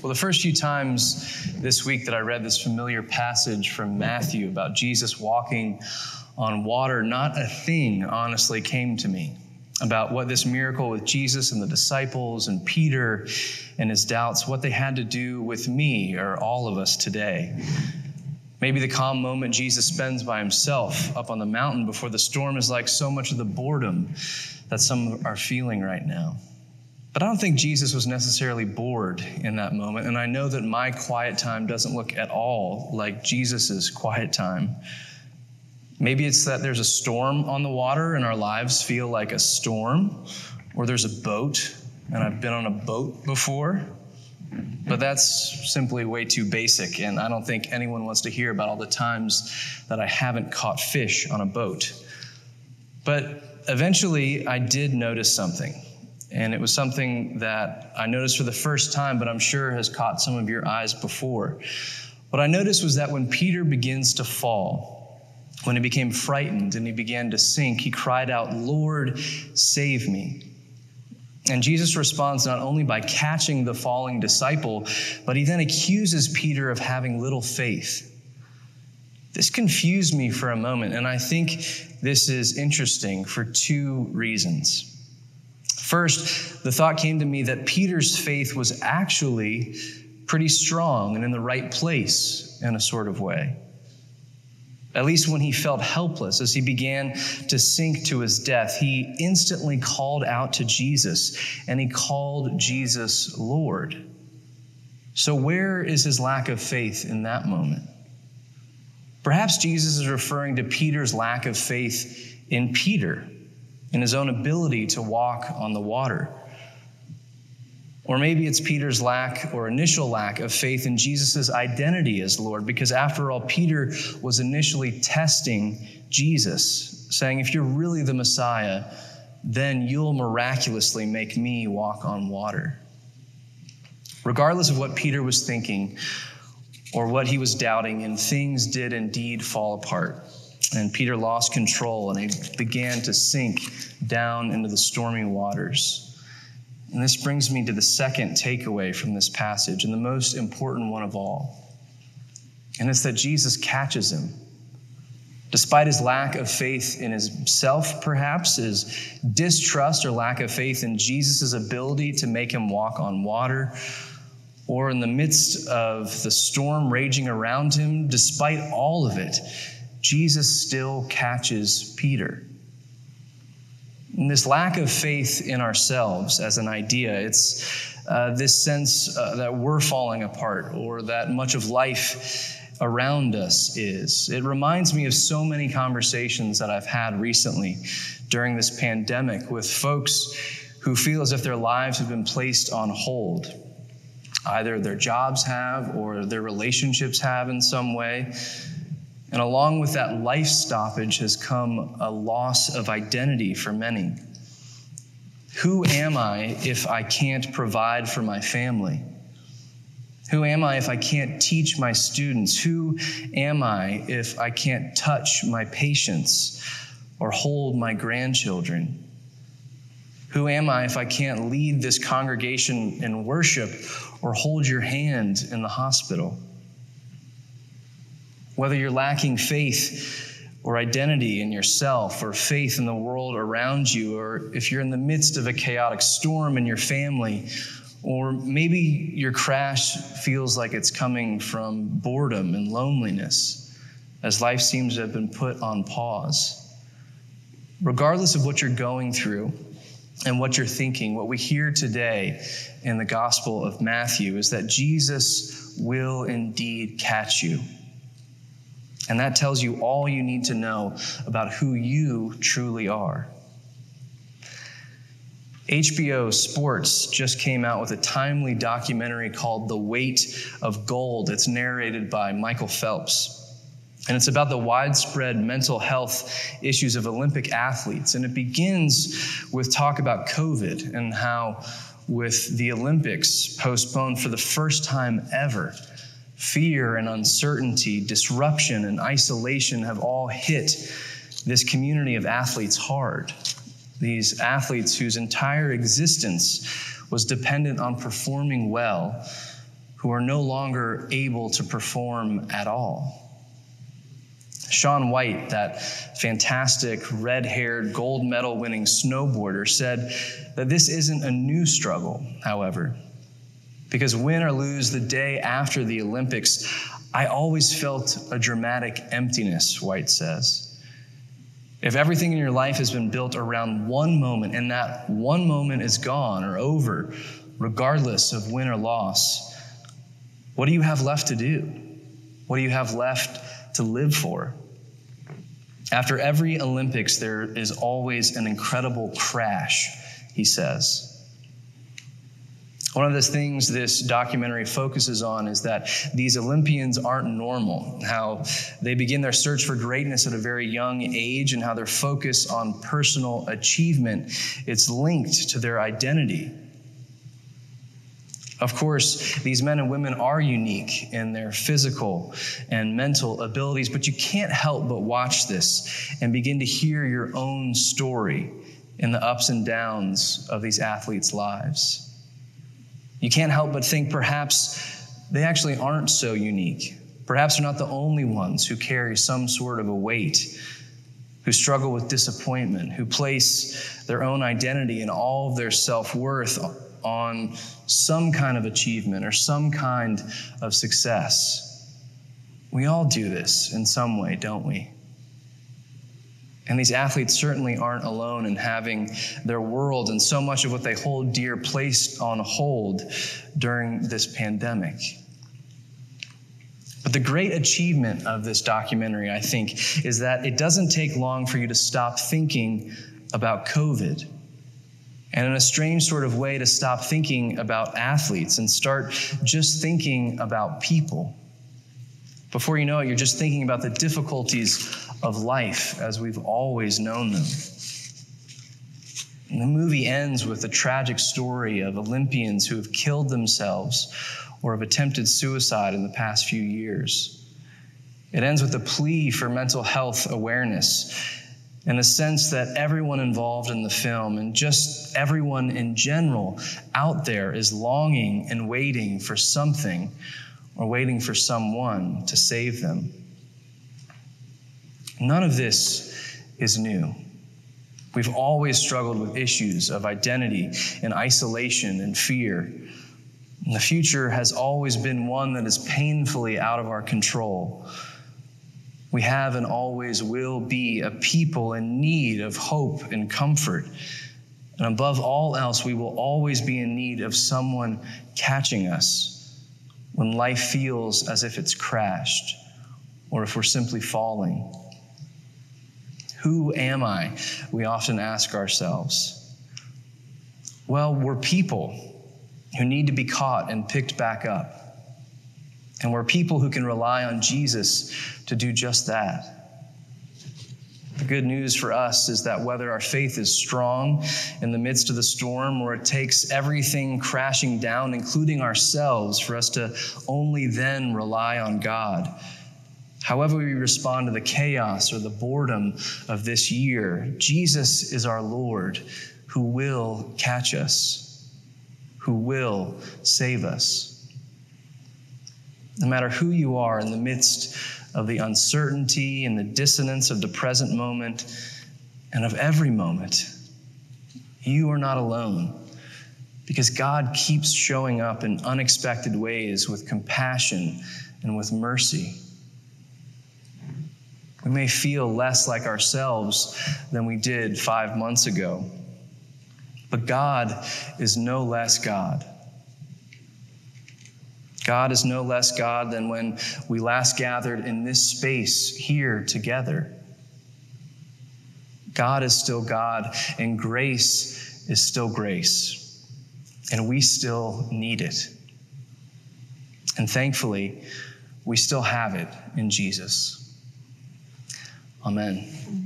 Well, the first few times this week that I read this familiar passage from Matthew about Jesus walking on water, not a thing honestly came to me about what this miracle with Jesus and the disciples and Peter and his doubts, what they had to do with me or all of us today. Maybe the calm moment Jesus spends by himself up on the mountain before the storm is like so much of the boredom that some are feeling right now. But I don't think Jesus was necessarily bored in that moment. And I know that my quiet time doesn't look at all like Jesus' quiet time. Maybe it's that there's a storm on the water and our lives feel like a storm, or there's a boat, and I've been on a boat before. But that's simply way too basic, and I don't think anyone wants to hear about all the times that I haven't caught fish on a boat. But eventually, I did notice something, and it was something that I noticed for the first time, but I'm sure has caught some of your eyes before. What I noticed was that when Peter begins to fall, when he became frightened and he began to sink, he cried out, Lord, save me. And Jesus responds not only by catching the falling disciple, but he then accuses Peter of having little faith. This confused me for a moment, and I think this is interesting for two reasons. First, the thought came to me that Peter's faith was actually pretty strong and in the right place in a sort of way at least when he felt helpless, as he began to sink to his death, he instantly called out to Jesus and he called Jesus Lord. So, where is his lack of faith in that moment? Perhaps Jesus is referring to Peter's lack of faith in Peter, in his own ability to walk on the water. Or maybe it's Peter's lack or initial lack of faith in Jesus' identity as Lord, because after all, Peter was initially testing Jesus, saying, If you're really the Messiah, then you'll miraculously make me walk on water. Regardless of what Peter was thinking or what he was doubting, and things did indeed fall apart. And Peter lost control and he began to sink down into the stormy waters. And this brings me to the second takeaway from this passage, and the most important one of all. And it's that Jesus catches him. Despite his lack of faith in himself, perhaps, his distrust or lack of faith in Jesus' ability to make him walk on water, or in the midst of the storm raging around him, despite all of it, Jesus still catches Peter. And this lack of faith in ourselves as an idea, it's uh, this sense uh, that we're falling apart or that much of life around us is. It reminds me of so many conversations that I've had recently during this pandemic with folks who feel as if their lives have been placed on hold. Either their jobs have or their relationships have in some way. And along with that life stoppage has come a loss of identity for many. Who am I if I can't provide for my family? Who am I if I can't teach my students? Who am I if I can't touch my patients or hold my grandchildren? Who am I if I can't lead this congregation in worship or hold your hand in the hospital? Whether you're lacking faith or identity in yourself or faith in the world around you, or if you're in the midst of a chaotic storm in your family, or maybe your crash feels like it's coming from boredom and loneliness as life seems to have been put on pause. Regardless of what you're going through and what you're thinking, what we hear today in the Gospel of Matthew is that Jesus will indeed catch you. And that tells you all you need to know about who you truly are. HBO Sports just came out with a timely documentary called The Weight of Gold. It's narrated by Michael Phelps. And it's about the widespread mental health issues of Olympic athletes. And it begins with talk about COVID and how, with the Olympics postponed for the first time ever, Fear and uncertainty, disruption and isolation have all hit this community of athletes hard. These athletes whose entire existence was dependent on performing well who are no longer able to perform at all. Shaun White, that fantastic red haired gold medal winning snowboarder, said that this isn't a new struggle, however. Because win or lose the day after the Olympics, I always felt a dramatic emptiness, White says. If everything in your life has been built around one moment and that one moment is gone or over, regardless of win or loss, what do you have left to do? What do you have left to live for? After every Olympics, there is always an incredible crash, he says. One of the things this documentary focuses on is that these Olympians aren't normal, how they begin their search for greatness at a very young age, and how their focus on personal achievement it's linked to their identity. Of course, these men and women are unique in their physical and mental abilities, but you can't help but watch this and begin to hear your own story in the ups and downs of these athletes' lives. You can't help but think perhaps they actually aren't so unique. Perhaps they're not the only ones who carry some sort of a weight, who struggle with disappointment, who place their own identity and all of their self worth on some kind of achievement or some kind of success. We all do this in some way, don't we? And these athletes certainly aren't alone in having their world and so much of what they hold dear placed on hold during this pandemic. But the great achievement of this documentary, I think, is that it doesn't take long for you to stop thinking about COVID and in a strange sort of way to stop thinking about athletes and start just thinking about people. Before you know it, you're just thinking about the difficulties of life as we've always known them. And the movie ends with a tragic story of Olympians who have killed themselves or have attempted suicide in the past few years. It ends with a plea for mental health awareness and a sense that everyone involved in the film and just everyone in general out there is longing and waiting for something or waiting for someone to save them. None of this is new. We've always struggled with issues of identity and isolation and fear. And the future has always been one that is painfully out of our control. We have and always will be a people in need of hope and comfort. And above all else, we will always be in need of someone catching us when life feels as if it's crashed or if we're simply falling. Who am I? We often ask ourselves. Well, we're people who need to be caught and picked back up. And we're people who can rely on Jesus to do just that. The good news for us is that whether our faith is strong in the midst of the storm or it takes everything crashing down, including ourselves, for us to only then rely on God. However, we respond to the chaos or the boredom of this year, Jesus is our Lord who will catch us, who will save us no matter who you are in the midst of the uncertainty and the dissonance of the present moment and of every moment, you are not alone because God keeps showing up in unexpected ways with compassion and with mercy. We may feel less like ourselves than we did five months ago, but God is no less God. God is no less God than when we last gathered in this space here together. God is still God, and grace is still grace, and we still need it. And thankfully, we still have it in Jesus. Amen.